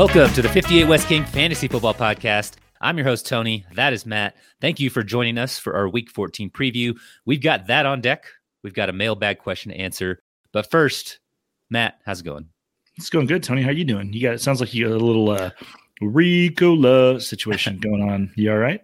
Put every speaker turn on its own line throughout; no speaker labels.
Welcome to the 58 West King Fantasy Football Podcast. I'm your host, Tony. That is Matt. Thank you for joining us for our Week 14 preview. We've got that on deck. We've got a mailbag question to answer. But first, Matt, how's it going?
It's going good, Tony. How are you doing? You got it sounds like you got a little uh Ricola situation going on. You all right?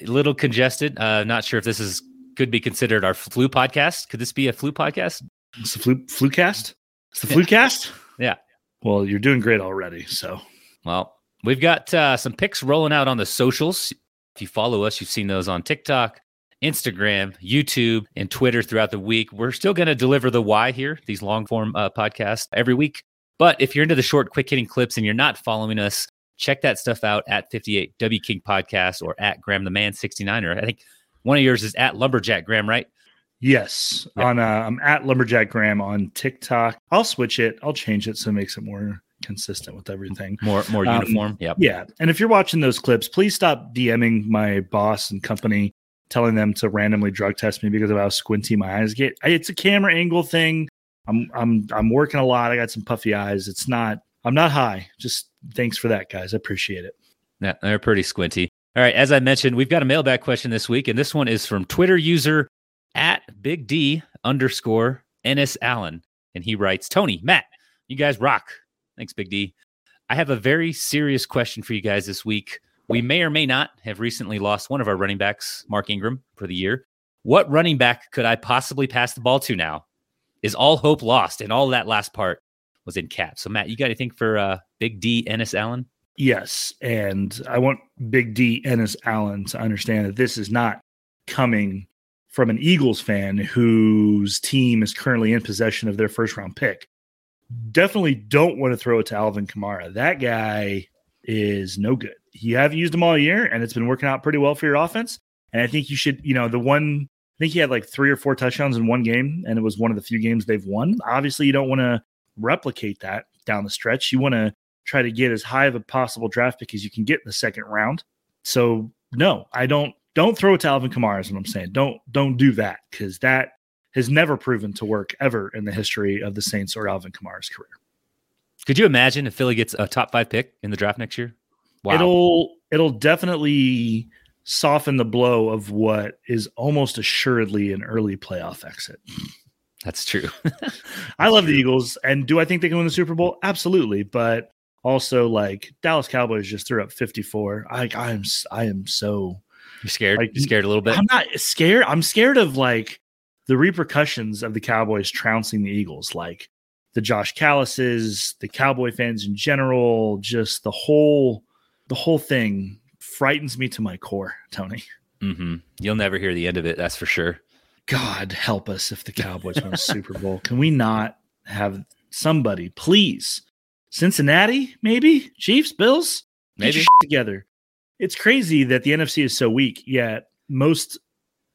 A little congested. Uh not sure if this is could be considered our flu podcast. Could this be a flu podcast?
It's the flu flu cast? It's the flu cast?
Yeah.
Well, you're doing great already. So
Well, we've got uh, some picks rolling out on the socials. If you follow us, you've seen those on TikTok, Instagram, YouTube, and Twitter throughout the week. We're still going to deliver the why here, these long form uh, podcasts every week. But if you're into the short, quick hitting clips and you're not following us, check that stuff out at 58 W King Podcast or at Graham the Man 69. Or I think one of yours is at Lumberjack Graham, right?
yes,
Yeah.
on uh, I'm at Lumberjack Graham on TikTok. I'll switch it. I'll change it so it makes it more consistent with everything.
More more
Um,
uniform. Yep.
Yeah. And if you're watching those clips, please stop DMing my boss and company, telling them to randomly drug test me because of how squinty my eyes get. It's a camera angle thing. I'm I'm I'm working a lot. I got some puffy eyes. It's not I'm not high. Just thanks for that, guys. I appreciate it.
Yeah, they're pretty squinty. All right, as I mentioned, we've got a mailbag question this week, and this one is from Twitter user at Big D underscore NS Allen. And he writes, Tony, Matt, you guys rock. Thanks, Big D. I have a very serious question for you guys this week. We may or may not have recently lost one of our running backs, Mark Ingram, for the year. What running back could I possibly pass the ball to now? Is all hope lost? And all that last part was in caps. So, Matt, you got anything for uh, Big D Ennis Allen?
Yes. And I want Big D Ennis Allen to understand that this is not coming from an Eagles fan whose team is currently in possession of their first round pick. Definitely don't want to throw it to Alvin Kamara. That guy is no good. You have used him all year and it's been working out pretty well for your offense. And I think you should, you know, the one, I think he had like three or four touchdowns in one game and it was one of the few games they've won. Obviously, you don't want to replicate that down the stretch. You want to try to get as high of a possible draft pick as you can get in the second round. So no, I don't don't throw it to Alvin Kamara is what I'm saying. Don't don't do that because that has never proven to work ever in the history of the Saints or Alvin Kamara's career.
Could you imagine if Philly gets a top five pick in the draft next year? Wow.
It'll it'll definitely soften the blow of what is almost assuredly an early playoff exit.
That's true.
I love the Eagles, and do I think they can win the Super Bowl? Absolutely, but also like Dallas Cowboys just threw up 54. I I am I am so
You're scared?
Like,
you scared a little bit?
I'm not scared. I'm scared of like the repercussions of the Cowboys trouncing the Eagles, like the Josh Callises, the Cowboy fans in general, just the whole the whole thing frightens me to my core, Tony.
hmm You'll never hear the end of it. That's for sure.
God help us if the Cowboys win a Super Bowl. Can we not have somebody, please? Cincinnati, maybe? Chiefs, Bills?
Maybe.
together. It's crazy that the NFC is so weak, yet most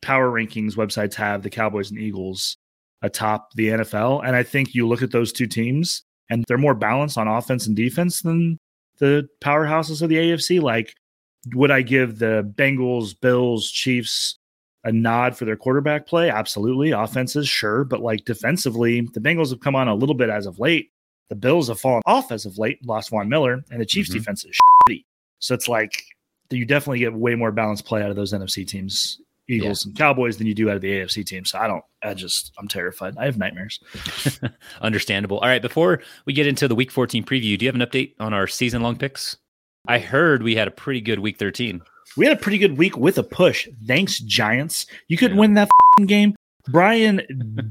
power rankings websites have the Cowboys and Eagles atop the NFL. And I think you look at those two teams and they're more balanced on offense and defense than the powerhouses of the AFC. Like, would I give the Bengals, Bills, Chiefs a nod for their quarterback play? Absolutely. Offenses, sure. But like defensively, the Bengals have come on a little bit as of late. The Bills have fallen off as of late, lost Von Miller, and the Chiefs
Mhm.
defense is shitty. So it's like you definitely get way more balanced play out of those NFC teams, Eagles and Cowboys, than you do out of the AFC team. So I don't, I just, I'm terrified. I have nightmares.
Understandable. All right. Before we get into the week 14 preview, do you have an update on our season long picks? I heard we had a pretty good week 13.
We had a pretty good week with a push. Thanks, Giants. You could
Yeah.
win that f***ing game. Brian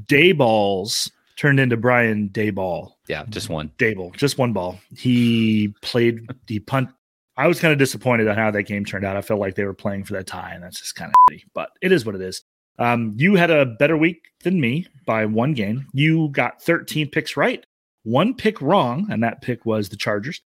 Dayballs turned into Brian Dayball.
Yeah, just one.
Dable, just one ball. He played, he punt. I was kind of disappointed on how that game turned out. I felt like they were playing for that tie, and that's just kind of shitty, but it is what it is. Um, you had a better week than me by one game. You got 13 picks right, one pick wrong, and that pick was the Chargers.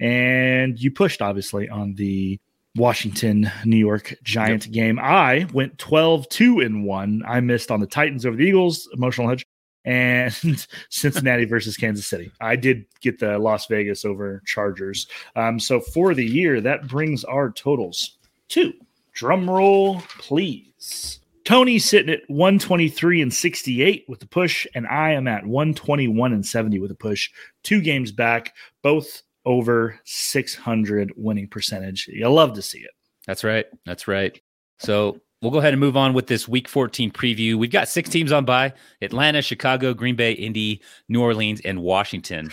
And you pushed, obviously, on the Washington New York Giant game. I went 12 2 and 1. I missed on the Titans over the Eagles, emotional hedge, and Cincinnati versus Kansas City. I did get the Las Vegas over Chargers. Um, so for the year, that brings our totals to drum roll, please. Tony's sitting at 123 and 68 with the push, and I am at 121 and 70 with a push. Two games back, both over 600 winning percentage. You love to see it.
That's right. That's right. So we'll go ahead and move on with this week 14 preview. We've got six teams on bye Atlanta, Chicago, Green Bay, Indy, New Orleans, and Washington.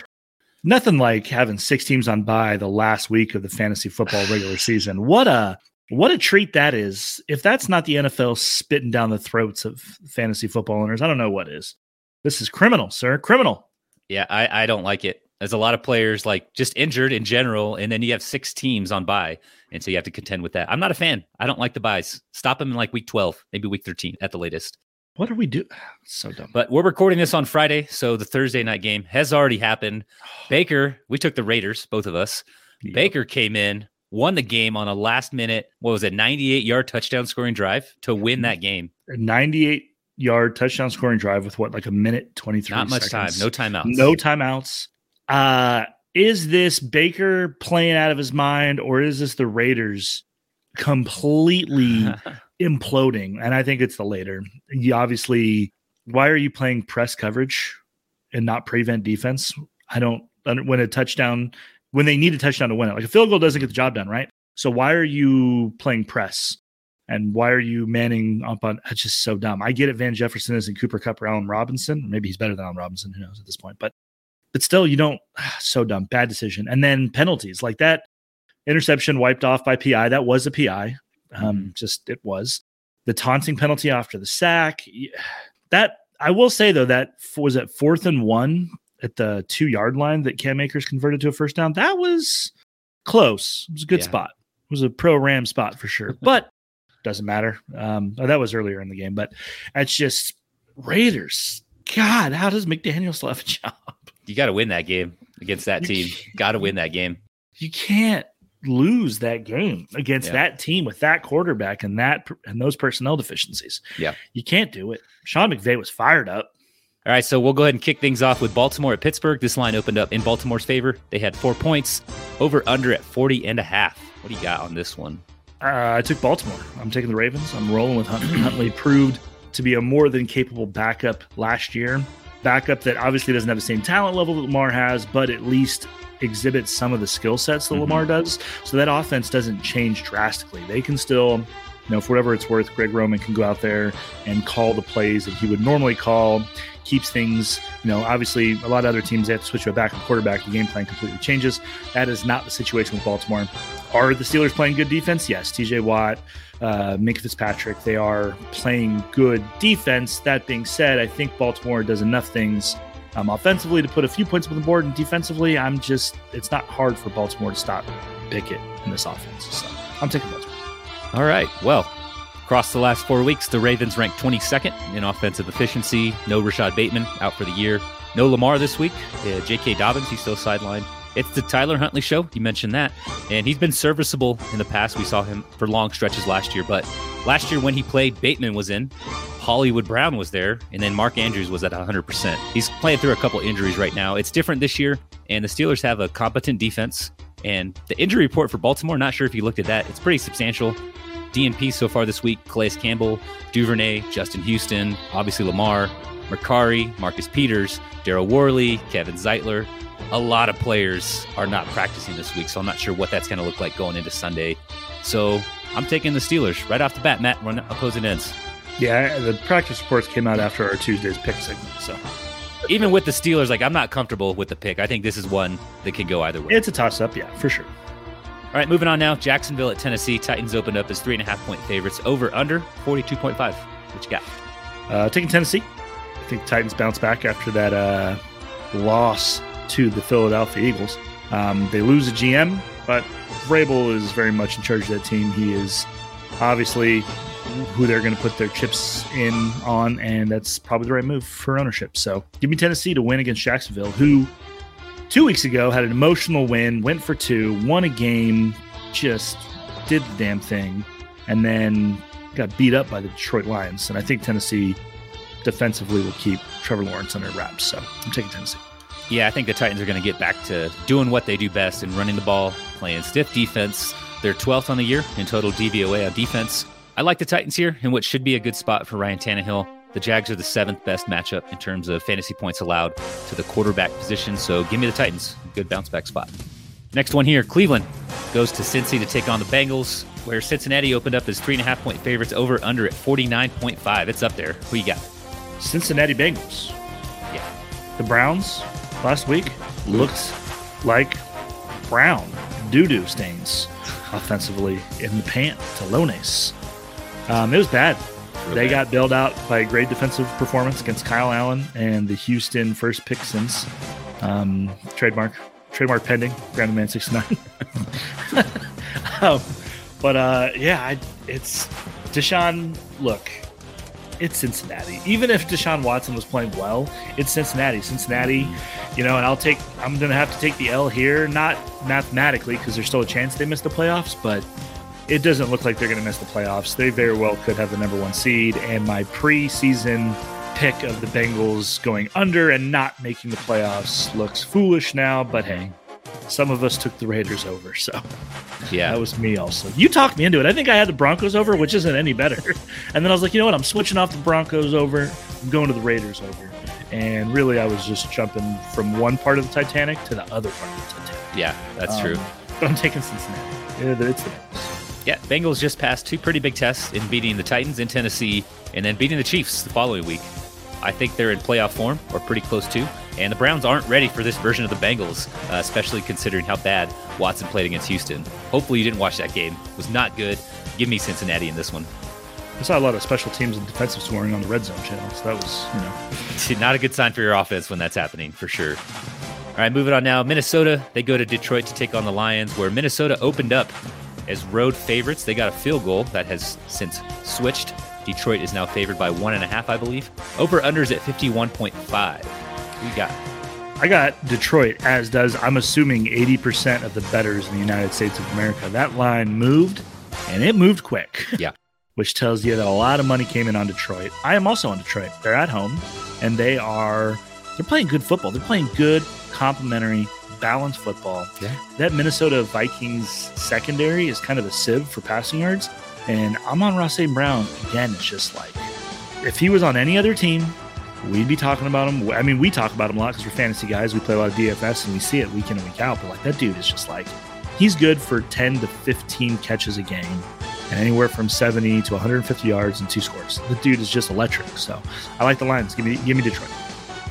Nothing like having six teams on bye the last week of the fantasy football regular season. What a what a treat that is. If that's not the NFL spitting down the throats of fantasy football owners, I don't know what is. This is criminal, sir. Criminal.
Yeah, I, I don't like it. There's a lot of players like just injured in general, and then you have six teams on bye, and so you have to contend with that. I'm not a fan. I don't like the byes. Stop them in like week 12, maybe week 13 at the latest.
What are we doing? So dumb.
But we're recording this on Friday, so the Thursday night game has already happened. Baker, we took the Raiders, both of us. Yep. Baker came in, won the game on a last minute, what was it, 98 yard touchdown scoring drive to win that game.
98 yard touchdown scoring drive with what, like a minute 23
Not much
seconds.
time. No timeouts.
No timeouts. Uh, is this Baker playing out of his mind, or is this the Raiders completely imploding? And I think it's the later. You obviously, why are you playing press coverage and not prevent defense? I don't. When a touchdown, when they need a touchdown to win it, like a field goal doesn't get the job done, right? So why are you playing press? And why are you manning up on? That's just so dumb. I get it. Van Jefferson isn't Cooper Kupp or Allen Robinson. Maybe he's better than Allen Robinson. Who knows at this point? But but still, you don't. So dumb, bad decision. And then penalties like that interception wiped off by PI. That was a PI. Um, mm-hmm. Just it was the taunting penalty after the sack. That I will say though, that was at fourth and one at the two yard line that Cam Akers converted to a first down. That was close. It was a good yeah. spot. It was a pro Ram spot for sure. But doesn't matter. Um, oh, that was earlier in the game, but it's just Raiders. God, how does McDaniel still have a job?
You got to win that game against that team. Got to win that game.
You can't lose that game against yeah. that team with that quarterback and that and those personnel deficiencies.
Yeah.
You can't do it. Sean McVay was fired up.
All right, so we'll go ahead and kick things off with Baltimore at Pittsburgh. This line opened up in Baltimore's favor. They had four points, over under at 40 and a half. What do you got on this one?
Uh, I took Baltimore. I'm taking the Ravens. I'm rolling with Huntley. Huntley proved to be a more than capable backup last year backup that obviously doesn't have the same talent level that Lamar has, but at least exhibits some of the skill sets that mm-hmm. Lamar does. So that offense doesn't change drastically. They can still, you know, for whatever it's worth, Greg Roman can go out there and call the plays that he would normally call, keeps things, you know, obviously a lot of other teams they have to switch to a backup quarterback. The game plan completely changes. That is not the situation with Baltimore. Are the Steelers playing good defense? Yes. TJ Watt, uh, Minkah Fitzpatrick. They are playing good defense. That being said, I think Baltimore does enough things um, offensively to put a few points on the board, and defensively, I'm just it's not hard for Baltimore to stop Pickett in this offense. So I'm taking Baltimore.
All right. Well, across the last four weeks, the Ravens ranked 22nd in offensive efficiency. No Rashod Bateman out for the year. No Lamar this week. Uh, J.K. Dobbins, he's still sidelined. It's the Tyler Huntley show. You mentioned that. And he's been serviceable in the past. We saw him for long stretches last year. But last year, when he played, Bateman was in, Hollywood Brown was there, and then Mark Andrews was at 100%. He's playing through a couple injuries right now. It's different this year, and the Steelers have a competent defense. And the injury report for Baltimore, not sure if you looked at that, it's pretty substantial. DNP so far this week Calais Campbell, Duvernay, Justin Houston, obviously Lamar, Mekari, Marcus Peters, Daryl Worley, Kevin Zeitler a lot of players are not practicing this week, so I'm not sure what that's going to look like going into Sunday. So I'm taking the Steelers right off the bat. Matt, run opposing ends.
Yeah, the practice reports came out after our Tuesday's pick segment. So
even with the Steelers, like I'm not comfortable with the pick. I think this is one that can go either way.
It's a toss up, yeah, for sure.
All right, moving on now. Jacksonville at Tennessee. Titans opened up as three and a half point favorites. Over under 42.5. What you got?
Uh, taking Tennessee. I think Titans bounce back after that uh, loss to the Philadelphia Eagles. Um, they lose a GM, but Vrabel is very much in charge of that team. He is obviously who they're going to put their chips in on, and that's probably the right move for ownership. So give me Tennessee to win against Jacksonville, who two weeks ago had an emotional win, went for two, won a game, just did the damn thing, and then got beat up by the Detroit Lions. And I think Tennessee defensively will keep Trevor Lawrence under wraps. So I'm taking Tennessee.
Yeah, I think the Titans are going to get back to doing what they do best and running the ball, playing stiff defense. They're 12th on the year in total DVOA on defense. I like the Titans here in what should be a good spot for Ryan Tannehill. The Jags are the seventh best matchup in terms of fantasy points allowed to the quarterback position. So give me the Titans. Good bounce back spot. Next one here Cleveland goes to Cincy to take on the Bengals, where Cincinnati opened up as three and a half point favorites over under at 49.5. It's up there. Who you got?
Cincinnati Bengals.
Yeah.
The Browns last week looked like brown doo doo stains offensively in the pantalones. Um, it was bad.
Real
they
bad.
got bailed out by a great defensive performance against Kyle Allen and the Houston first pick since um, trademark trademark pending Brandon Man 69. um, but uh, yeah, I, it's Deshaun. Look, it's Cincinnati. Even if Deshaun Watson was playing well, it's Cincinnati. Cincinnati, you know, and I'll take. I'm going to have to take the L here, not mathematically because there's still a chance they miss the playoffs, but it doesn't look like they're going to miss the playoffs. They very well could have the number one seed. And my preseason pick of the Bengals going under and not making the playoffs looks foolish now. But hey, some of us took the Raiders over, so
Yeah.
that was me also. You talked me into it. I think I had the Broncos over, which isn't any better. And then I was like, you know what? I'm switching off the Broncos over. I'm going to the Raiders over. And really, I was just jumping from one part of the Titanic to the other part of the Titanic.
yeah, that's
Um,
true.
But I'm taking Cincinnati. Yeah, It's the Bengals.
Yeah, Bengals just passed two pretty big tests in beating the Titans in Tennessee and then beating the Chiefs the following week. I think they're in playoff form or pretty close to. And the Browns aren't ready for this version of the Bengals, uh, especially considering how bad Watson played against Houston. Hopefully, you didn't watch that game. It was not good. Give me Cincinnati in this one.
I saw a lot of special teams and defensive scoring on the red zone channel. So that was, you know,
Not a good sign for your offense when that's happening, for sure. All right, moving on now. Minnesota, they go to Detroit to take on the Lions, where Minnesota opened up as road favorites. They got a field goal that has since switched. Detroit is now favored by one and a half, I believe. Over unders at 51.5. We got
I got Detroit, as does, I'm assuming, 80% of the bettors in the United States of America. That line moved, and it moved quick.
Yeah.
Which tells you that a lot of money came in on Detroit. I am also on Detroit. They're at home, and they are, they're playing good football. They're playing good, complementary, balanced football.
Yeah.
That Minnesota Vikings secondary is kind of a sieve for passing yards. And I'm on Ross St. Brown. Again, it's just like, if he was on any other team, we'd be talking about him. I mean, we talk about him a lot because we're fantasy guys. We play a lot of DFS and we see it week in and week out. But like that dude is just like, he's good for 10 to 15 catches a game and anywhere from 70 to 150 yards and two scores. The dude is just electric. So I like the Lions. Give me, give me Detroit.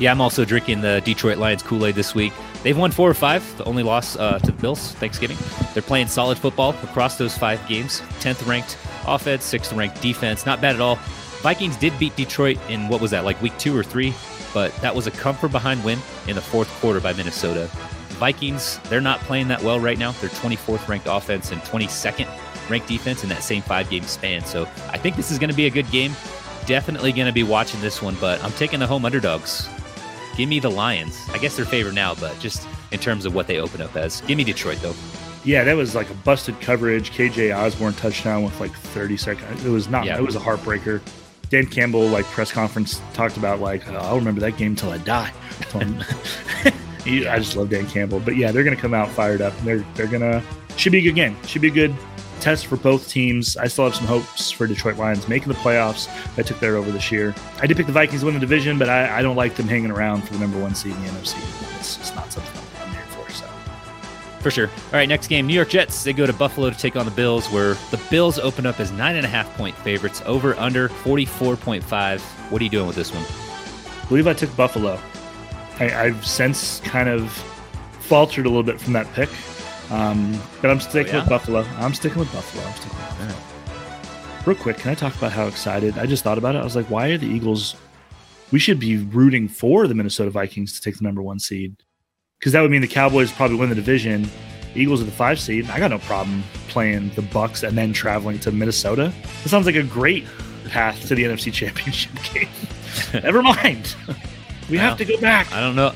Yeah, I'm also drinking the Detroit Lions Kool Aid this week. They've won four or five, the only loss uh, to the Bills Thanksgiving. They're playing solid football across those five games. 10th ranked offense, 6th ranked defense. Not bad at all. Vikings did beat Detroit in what was that, like week two or three? But that was a comfort behind win in the fourth quarter by Minnesota. Vikings, they're not playing that well right now. They're 24th ranked offense and 22nd ranked defense in that same five game span. So I think this is going to be a good game. Definitely going to be watching this one, but I'm taking the home underdogs. Give me the Lions. I guess they're favored now, but just in terms of what they open up as. Give me Detroit, though.
Yeah, that was like a busted coverage. KJ Osborne touchdown with like 30 seconds. It was not,
Yeah.
it was a heartbreaker. Dan Campbell, like press conference, talked about like, "Oh, I'll remember that game till I die. I just love Dan Campbell. But yeah, they're going to come out fired up. They're, they're going to, should be a good game. Should be a good test for both teams. I still have some hopes for Detroit Lions making the playoffs. I took their over this year. I did pick the Vikings to win the division, but I, I don't like them hanging around for the number one seed in the NFC. It's just not something I'm here for. So.
For sure. All right, next game. New York Jets. They go to Buffalo to take on the Bills, where the Bills open up as nine and a half point favorites, over under 44.5. What are you doing with this one?
I believe I took Buffalo. I, I've since kind of faltered a little bit from that pick, um, but I'm sticking
yeah?
with Buffalo. I'm sticking with Buffalo. I'm sticking with Buffalo. Real quick, can I talk about how excited I just thought about it? I was like, why are the Eagles? We should be rooting for the Minnesota Vikings to take the number one seed because that would mean the Cowboys probably win the division. The Eagles are the five seed. I got no problem playing the Bucks and then traveling to Minnesota. It sounds like a great path to the NFC Championship game. Never mind. We have to go back.
I don't know.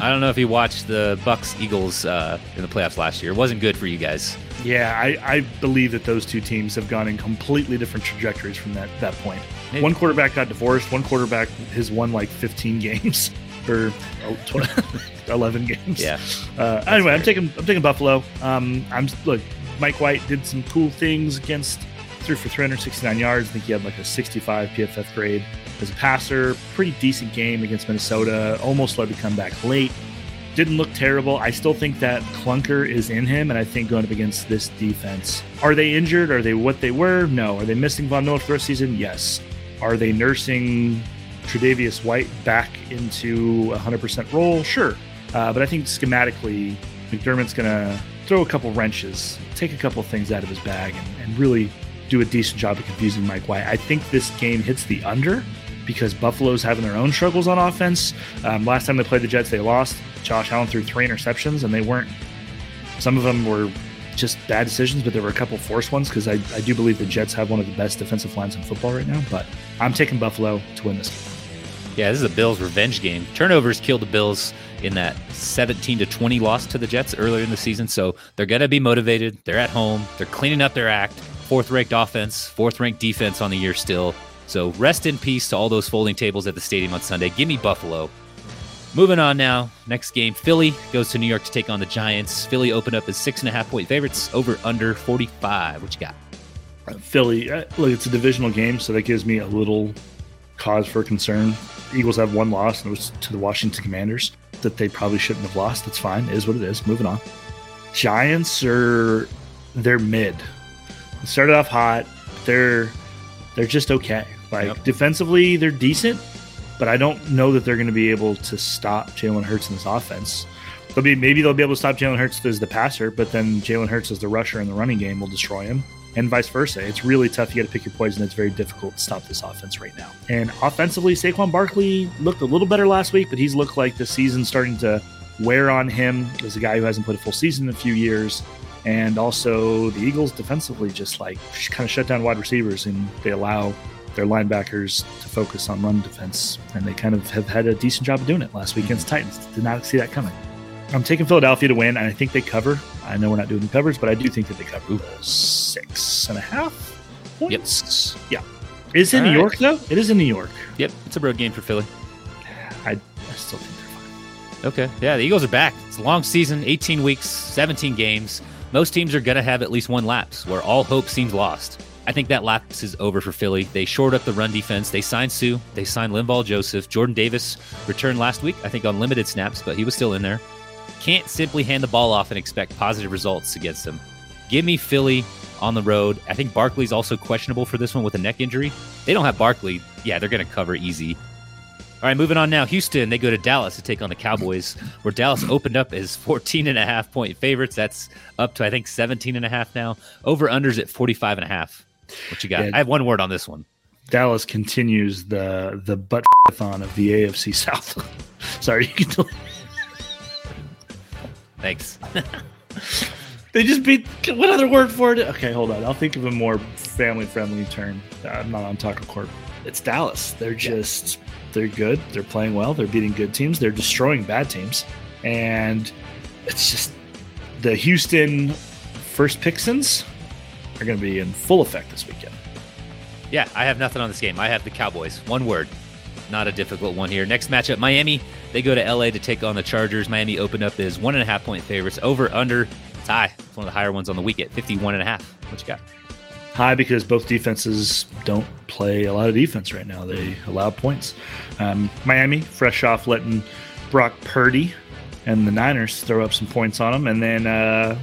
I don't know if you watched the Bucks Eagles uh, in the playoffs last year. It wasn't good for you guys.
Yeah, I, I believe that those two teams have gone in completely different trajectories from that that point.
Maybe.
One quarterback got divorced. One quarterback has won like 15 games or oh, tw- 11 games.
Yeah.
Uh, anyway, I'm taking I'm taking Buffalo. Um, I'm look. Mike White did some cool things against threw for 369 yards. I think he had like a 65 PFF grade as a passer. Pretty decent game against Minnesota. Almost led to come back late. didn't look terrible. I still think that clunker is in him, and I think going up against this defense, are they injured? Are they what they were? No. Are they missing Von Miller for the season? Yes. Are they nursing Tre'Davious White back into a 100% role? Sure. Uh, but I think schematically, McDermott's going to throw a couple wrenches, take a couple things out of his bag, and, and really do a decent job of confusing Mike White. I think this game hits the under because Buffalo's having their own struggles on offense. Um, last time they played the Jets, they lost. Josh Allen threw three interceptions, and they weren't. Some of them were just bad decisions, but there were a couple forced ones because I, I do believe the Jets have one of the best defensive lines in football right now. But I'm taking Buffalo to win this game.
Yeah, this is a Bills revenge game. Turnovers killed the Bills in that 17 to 20 loss to the Jets earlier in the season, so they're going to be motivated. They're at home. They're cleaning up their act. Fourth ranked offense, fourth ranked defense on the year still. So rest in peace to all those folding tables at the stadium on Sunday. Give me Buffalo. Moving on now. Next game, Philly goes to New York to take on the Giants. Philly opened up as six and a half point favorites over under 45. What you got?
Uh, Philly, uh, look, it's a divisional game, so that gives me a little cause for concern. Eagles have one loss, and it was to the Washington Commanders that they probably shouldn't have lost. That's fine. It is what it is. Moving on. Giants are they're mid. Started off hot. They're they're just okay. Like yep. defensively, they're decent, but I don't know that they're going to be able to stop Jalen Hurts in this offense. They'll be maybe they'll be able to stop Jalen Hurts as the passer, but then Jalen Hurts as the rusher in the running game will destroy him, and vice versa. It's really tough. You got to pick your poison. It's very difficult to stop this offense right now. And offensively, Saquon Barkley looked a little better last week, but he's looked like the season starting to wear on him as a guy who hasn't played a full season in a few years. And also, the Eagles defensively just like kind of shut down wide receivers and they allow their linebackers to focus on run defense, and they kind of have had a decent job of doing it last week against mhm. Titans. Did not see that coming. I'm taking Philadelphia to win, and I think they cover. I know we're not doing covers, but I do think that they cover Ooh. six and a half points. Yep. Yeah. Is it New right. York though? It is in New York.
Yep, it's a road game for Philly.
I, I still think they're
fine. Okay, yeah, the Eagles are back. It's a long season, 18 weeks, 17 games. Most teams are going to have at least one lapse where all hope seems lost. I think that lapse is over for Philly. They shored up the run defense. They signed Suh. They signed Linval Joseph. Jordan Davis returned last week, I think on limited snaps, but he was still in there. Can't simply hand the ball off and expect positive results against them. Give me Philly on the road. I think Barkley's also questionable for this one with a neck injury. They don't have Barkley. Yeah, they're going to cover easy. All right, moving on now. Houston, they go to Dallas to take on the Cowboys, where Dallas opened up as 14 and a half point favorites. That's up to, I think, 17 and a half now. Over unders at 45 and a half. What you got? Yeah, I have one word on this one.
Dallas continues the the butt of the AFC South. Sorry, you can. Tell-
Thanks.
they just beat. What other word for it? Okay, hold on. I'll think of a more family friendly term. I'm not on Taco Court. It's Dallas. They're just they're good. They're playing well. They're beating good teams. They're destroying bad teams, and it's just the Houston first Pixons are going to be in full effect this weekend.
Yeah, I have nothing on this game. I have the Cowboys. One word. Not a difficult one here. Next matchup, Miami. They go to LA to take on the Chargers. Miami opened up as one and a half point favorites. Over under. High. It's one of the higher ones on the week at 51 and a half. What you got?
High because both defenses don't play a lot of defense right now. They allow points. Um, Miami, fresh off letting Brock Purdy and the Niners throw up some points on them. And then uh,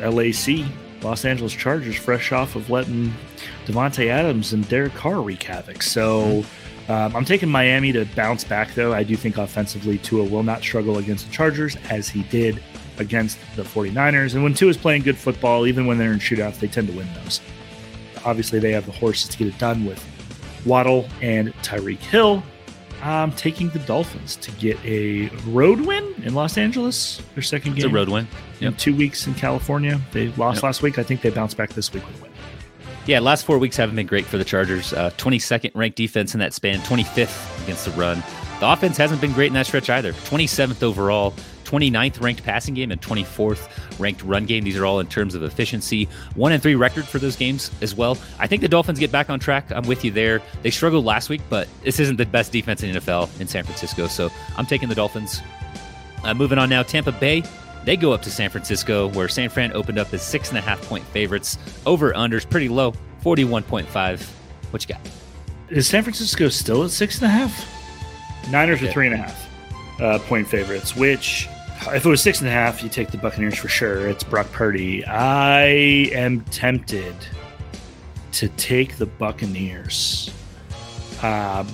LAC Los Angeles Chargers, fresh off of letting Davante Adams and Derek Carr wreak havoc. So um, I'm taking Miami to bounce back, though. I do think offensively, Tua will not struggle against the Chargers as he did against the 49ers. And when Tua is playing good football, even when they're in shootouts, they tend to win those. Obviously, they have the horses to get it done with Waddle and Tyreek Hill. I'm taking the Dolphins to get a road win in Los Angeles. Their second
it's
game.
a road win.
Yep. In two weeks in California. They lost yep. last week. I think they bounced back this week with a win.
Yeah, last four weeks haven't been great for the Chargers. Uh, 22nd ranked defense in that span, 25th against the run. The offense hasn't been great in that stretch either. 27th overall. 29th ranked passing game and 24th ranked run game. These are all in terms of efficiency. One and three record for those games as well. I think the Dolphins get back on track. I'm with you there. They struggled last week, but this isn't the best defense in the NFL in San Francisco. So I'm taking the Dolphins. Uh, moving on now, Tampa Bay. They go up to San Francisco, where San Fran opened up as six and a half point favorites. Over unders pretty low, 41.5. What you got?
Is San Francisco still at six and a half? Niners are three and a half uh, point favorites, which If it was six and a half, you take the Buccaneers for sure. It's Brock Purdy. I am tempted to take the Buccaneers. Um,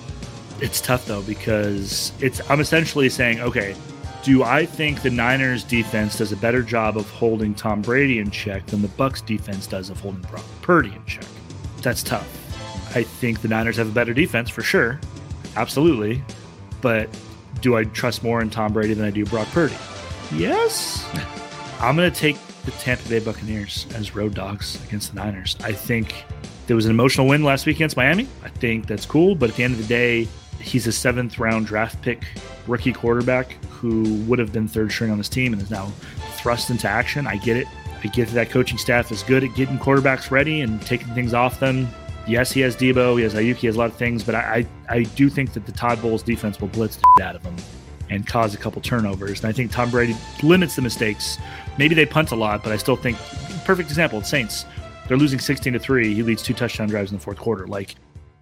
it's tough though because it's I'm essentially saying, okay, do I think the Niners defense does a better job of holding Tom Brady in check than the Bucks defense does of holding Brock Purdy in check? That's tough. I think the Niners have a better defense for sure. Absolutely. But do I trust more in Tom Brady than I do Brock Purdy? Yes. I'm going to take the Tampa Bay Buccaneers as road dogs against the Niners. I think there was an emotional win last week against Miami. I think that's cool. But at the end of the day, he's a seventh round draft pick rookie quarterback who would have been third string on this team and is now thrust into action. I get it. I get that coaching staff is good at getting quarterbacks ready and taking things off them. Yes, he has Deebo, he has Aiyuk, he has a lot of things, but I, I, I do think that the Todd Bowles defense will blitz the out of him and cause a couple turnovers. And I think Tom Brady limits the mistakes. Maybe they punt a lot, but I still think perfect example, Saints. They're losing 16 to 3. He leads two touchdown drives in the fourth quarter. Like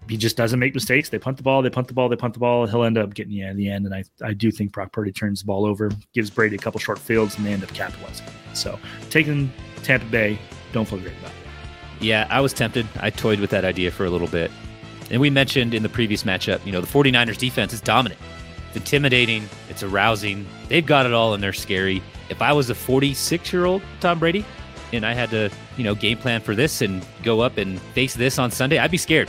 he just doesn't make mistakes. They punt the ball, they punt the ball, they punt the ball. He'll end up getting you in the end. And I, I do think Brock Purdy turns the ball over, gives Brady a couple short fields, and they end up capitalizing. So taking Tampa Bay, don't feel great about it.
Yeah, I was tempted. I toyed with that idea for a little bit. And we mentioned in the previous matchup, you know, the 49ers defense is dominant. It's intimidating, it's arousing. They've got it all and they're scary. If I was a 46 year old Tom Brady and I had to, you know, game plan for this and go up and face this on Sunday, I'd be scared.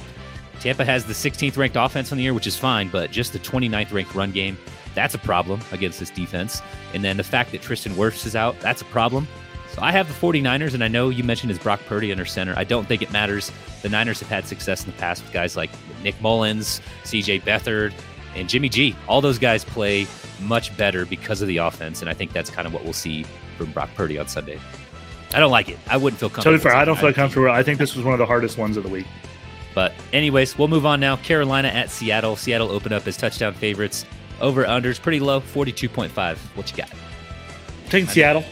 Tampa has the 16th ranked offense on the year, which is fine, but just the 29th ranked run game, that's a problem against this defense. And then the fact that Tristan Wirfs is out, that's a problem. So I have the 49ers, and I know you mentioned his Brock Purdy under center. I don't think it matters. The Niners have had success in the past with guys like Nick Mullens, CJ Beathard, and Jimmy G. All those guys play much better because of the offense, and I think that's kind of what we'll see from Brock Purdy on Sunday. I don't like it. I wouldn't feel comfortable.
Totally fair. I don't feel comfortable. I think this was one of the hardest ones of the week.
But, anyways, we'll move on now. Carolina at Seattle. Seattle open up as touchdown favorites. Over unders pretty low, 42.5. What you got?
taking I Seattle.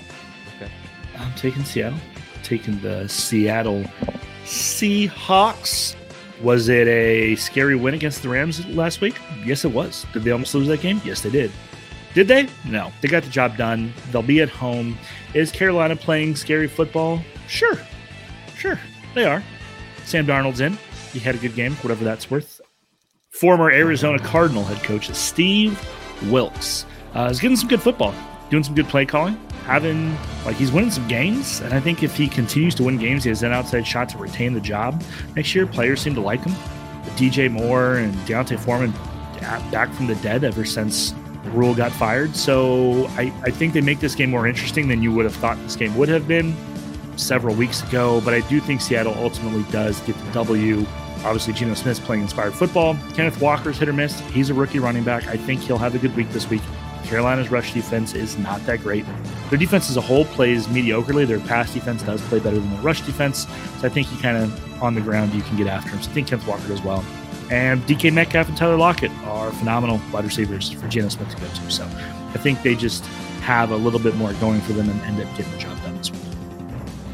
Okay. I'm taking Seattle. Taking the Seattle Seahawks. Was it a scary win against the Rams last week? Yes, it was. Did they almost lose that game? Yes, they did. Did they? No. They got the job done. They'll be at home. Is Carolina playing scary football? Sure. Sure. They are. Sam Darnold's in he had a good game, whatever that's worth. Former Arizona Cardinal head coach Steve Wilks uh, is getting some good football, doing some good play calling, having like he's winning some games. And I think if he continues to win games, he has an outside shot to retain the job next year. Players seem to like him. DJ Moore and D'Onta Foreman back from the dead ever since Rhule got fired. So I, I think they make this game more interesting than you would have thought this game would have been several weeks ago, but I do think Seattle ultimately does get the W. Obviously, Geno Smith's playing inspired football. Kenneth Walker's hit or miss. He's a rookie running back. I think he'll have a good week this week. Carolina's rush defense is not that great. Their defense as a whole plays mediocrely. Their pass defense does play better than the rush defense. So I think he kind of on the ground you can get after him. So I think Kenneth Walker does well. And DK Metcalf and Tyler Lockett are phenomenal wide receivers for Geno Smith to go to. So I think they just have a little bit more going for them and end up getting the job done this week.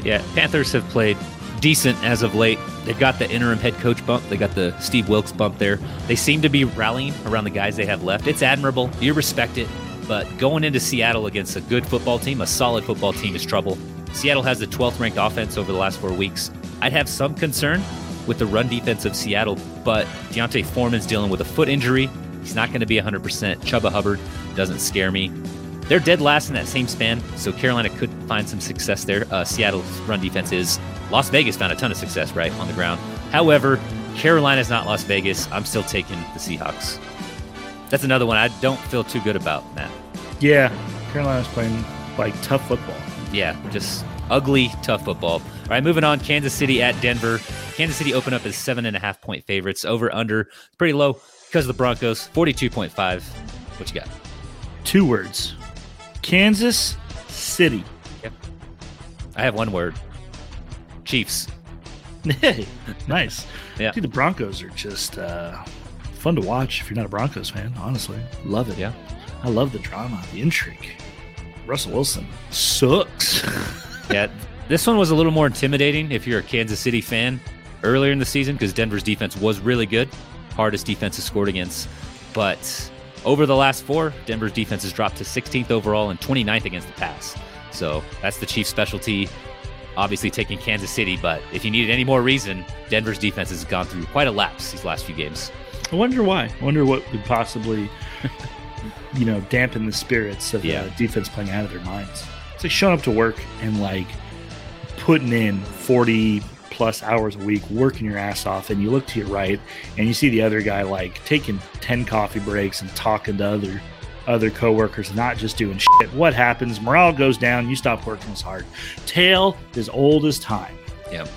Yeah, Panthers have played decent as of late. They've got the interim head coach bump. They got the Steve Wilks bump there. They seem to be rallying around the guys they have left. It's admirable. You respect it. But going into Seattle against a good football team, a solid football team, is trouble. Seattle has the 12th ranked offense over the last four weeks. I'd have some concern with the run defense of Seattle, but D'Onta Foreman's dealing with a foot injury. He's not going to be 100%. Chuba Hubbard doesn't scare me. They're dead last in that same span, so Carolina could find some success there. Uh, Seattle's run defense is. Las Vegas found a ton of success, right, on the ground. However, Carolina's not Las Vegas. I'm still taking the Seahawks. That's another one I don't feel too good about, Matt.
Yeah, Carolina's playing like tough football.
Yeah, just ugly, tough football. All right, moving on. Kansas City at Denver. Kansas City open up as seven and a half point favorites. Over under pretty low because of the Broncos. Forty-two point five. What you got?
Two words: Kansas City. Yep.
I have one word. Chiefs.
Hey, nice. yeah. Dude, the Broncos are just uh, fun to watch if you're not a Broncos fan, honestly. Love it.
Yeah.
I love the drama, the intrigue. Russell Wilson sucks.
yeah. This one was a little more intimidating if you're a Kansas City fan earlier in the season because Denver's defense was really good. Hardest defense is scored against. But Over the last four, Denver's defense has dropped to 16th overall and 29th against the pass. So that's the Chiefs' specialty. Obviously, taking Kansas City, but if you needed any more reason, Denver's defense has gone through quite a lapse these last few games.
I wonder why. I wonder what could possibly, you know, dampen the spirits of uh,
Yeah.
the defense playing out of their minds. It's like showing up to work and like putting in 40 plus hours a week, working your ass off, and you look to your right and you see the other guy like taking 10 coffee breaks and talking to other other coworkers, not just doing shit. What happens? Morale goes down, you stop working as hard. Tale is old as time.
Yep.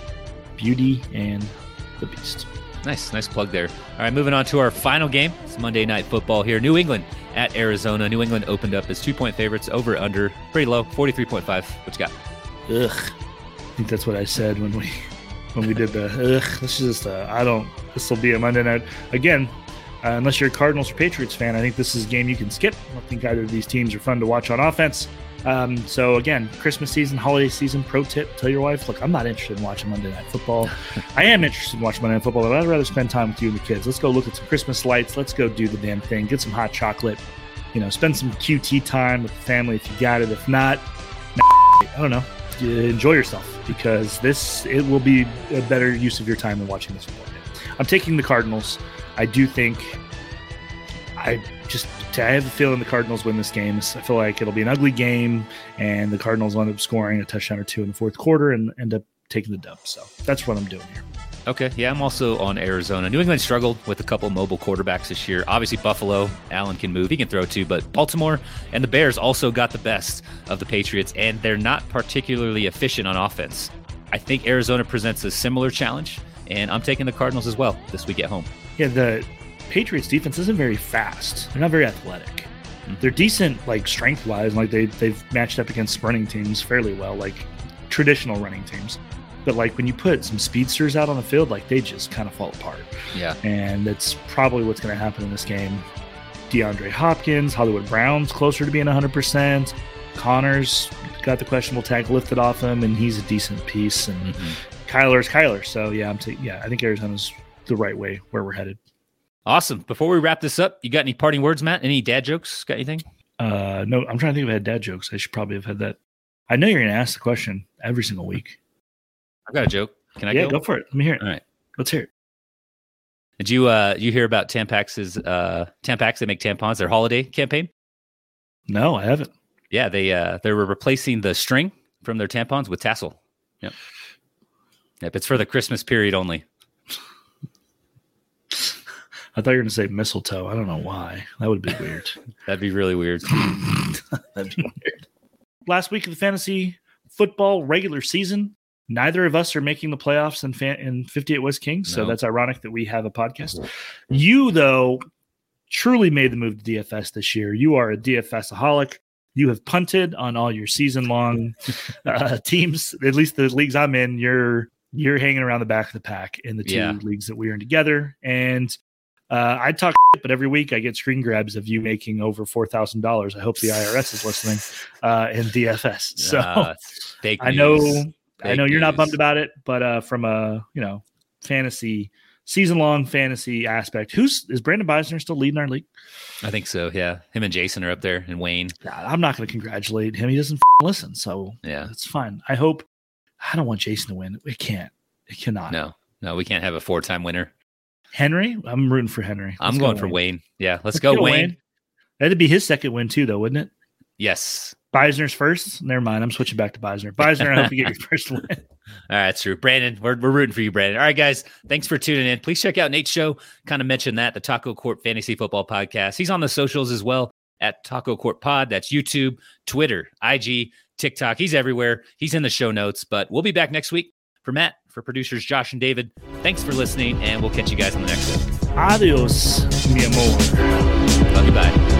Beauty and the Beast.
Nice, nice plug there. All right, moving on to our final game. It's Monday Night Football here. New England at Arizona. New England opened up as two point favorites over under pretty low, 43.5. What you got?
Ugh. I think that's what I said when we when we did the ugh. This is just uh, I don't. This will be a Monday night again. Uh, unless you're a Cardinals or Patriots fan, I think this is a game you can skip. I don't think either of these teams are fun to watch on offense. Um, so again, Christmas season, holiday season. Pro tip: Tell your wife, look, I'm not interested in watching Monday Night Football. I am interested in watching Monday Night Football, but I'd rather spend time with you and the kids. Let's go look at some Christmas lights. Let's go do the damn thing. Get some hot chocolate. You know, spend some QT time with the family if you got it. If not, I don't know. Enjoy yourself because this it will be a better use of your time than watching this football game. I'm taking the Cardinals. I do think I just I have a feeling the Cardinals win this game. I feel like it'll be an ugly game, and the Cardinals end up scoring a touchdown or two in the fourth quarter and end up taking the dub. So that's what I'm doing here.
Okay, yeah, I'm also on Arizona. New England struggled with a couple mobile quarterbacks this year. Obviously, Buffalo, Allen can move, he can throw too, but Baltimore and the Bears also got the best of the Patriots, and they're not particularly efficient on offense. I think Arizona presents a similar challenge, and I'm taking the Cardinals as well this week at home.
Yeah, the Patriots defense isn't very fast. They're not very athletic. They're decent, like strength wise. Like they they've matched up against running teams fairly well, like traditional running teams. But like when you put some speedsters out on the field, like they just kind of fall apart.
Yeah.
And that's probably what's going to happen in this game. DeAndre Hopkins, Hollywood Brown's closer to being 100%. Conner's got the questionable tag lifted off him, and he's a decent piece. And
Mhm.
Kyler's Kyler. So yeah, I'm ta- yeah, I think Arizona's the right way where we're headed.
Awesome. Before we wrap this up, you got any parting words, Matt? Any dad jokes? Got anything?
Uh, no, I'm trying to think if I had dad jokes. I should probably have had that. I know you're going to ask the question every single week.
I've got a joke. Can I
yeah,
go?
go for it. Let me hear it.
All right.
Let's hear it.
Did you uh you hear about Tampax's uh Tampax they make tampons, their holiday campaign?
No, I haven't.
Yeah, they uh they were replacing the string from their tampons with tassel. Yep. Yep, it's for the Christmas period only.
I thought you were going to say mistletoe. I don't know why. That would be weird.
That'd be really weird.
That'd be weird. Last week of the fantasy football regular season, neither of us are making the playoffs in, fan- in 58 West Kings. So
No.
that's ironic that we have a podcast. You, though, truly made the move to DFS this year. You are a DFSaholic. You have punted on all your season long uh, teams. At least the leagues I'm in, you're you're hanging around the back of the pack in the two
Yeah.
leagues that we're in together. And uh, I talk, shit, but every week I get screen grabs of you making over four thousand dollars. I hope the IRS is listening uh, in DFS. So
Uh, fake
I know
news.
I
Fake
know you're not bummed about it, but uh, from a you know fantasy season long fantasy aspect, who's is Brandon Beisner still leading our league?
I think so, yeah. Him and Jason are up there and Wayne.
Nah, I'm not going to congratulate him. He doesn't f- listen, so
Yeah.
it's fine. I hope. I don't want Jason to win. It can't. It cannot.
No. No, we can't have a four time winner.
Henry, I'm rooting for Henry.
I'm
Let's go,
going for Wayne. Yeah, let's,
Let's
go,
go,
Wayne.
Wayne. That'd be his second win too, though, wouldn't it?
Yes.
Beisner's first. Never mind. I'm switching back to Beisner. Beisner, I hope you get your first win.
All right, that's true. Brandon, we're, we're rooting for you, Brandon. All right, guys, thanks for tuning in. Please check out Nate's show. Kind of mentioned that, the Taco Court Fantasy Football Podcast. He's on the socials as well at Taco Court Pod. That's YouTube, Twitter, IG, TikTok. He's everywhere. He's in the show notes. But we'll be back next week. For Matt, for producers Josh and David, thanks for listening, and we'll catch you guys in the next one.
Adios, mi amor.
Love you. Bye.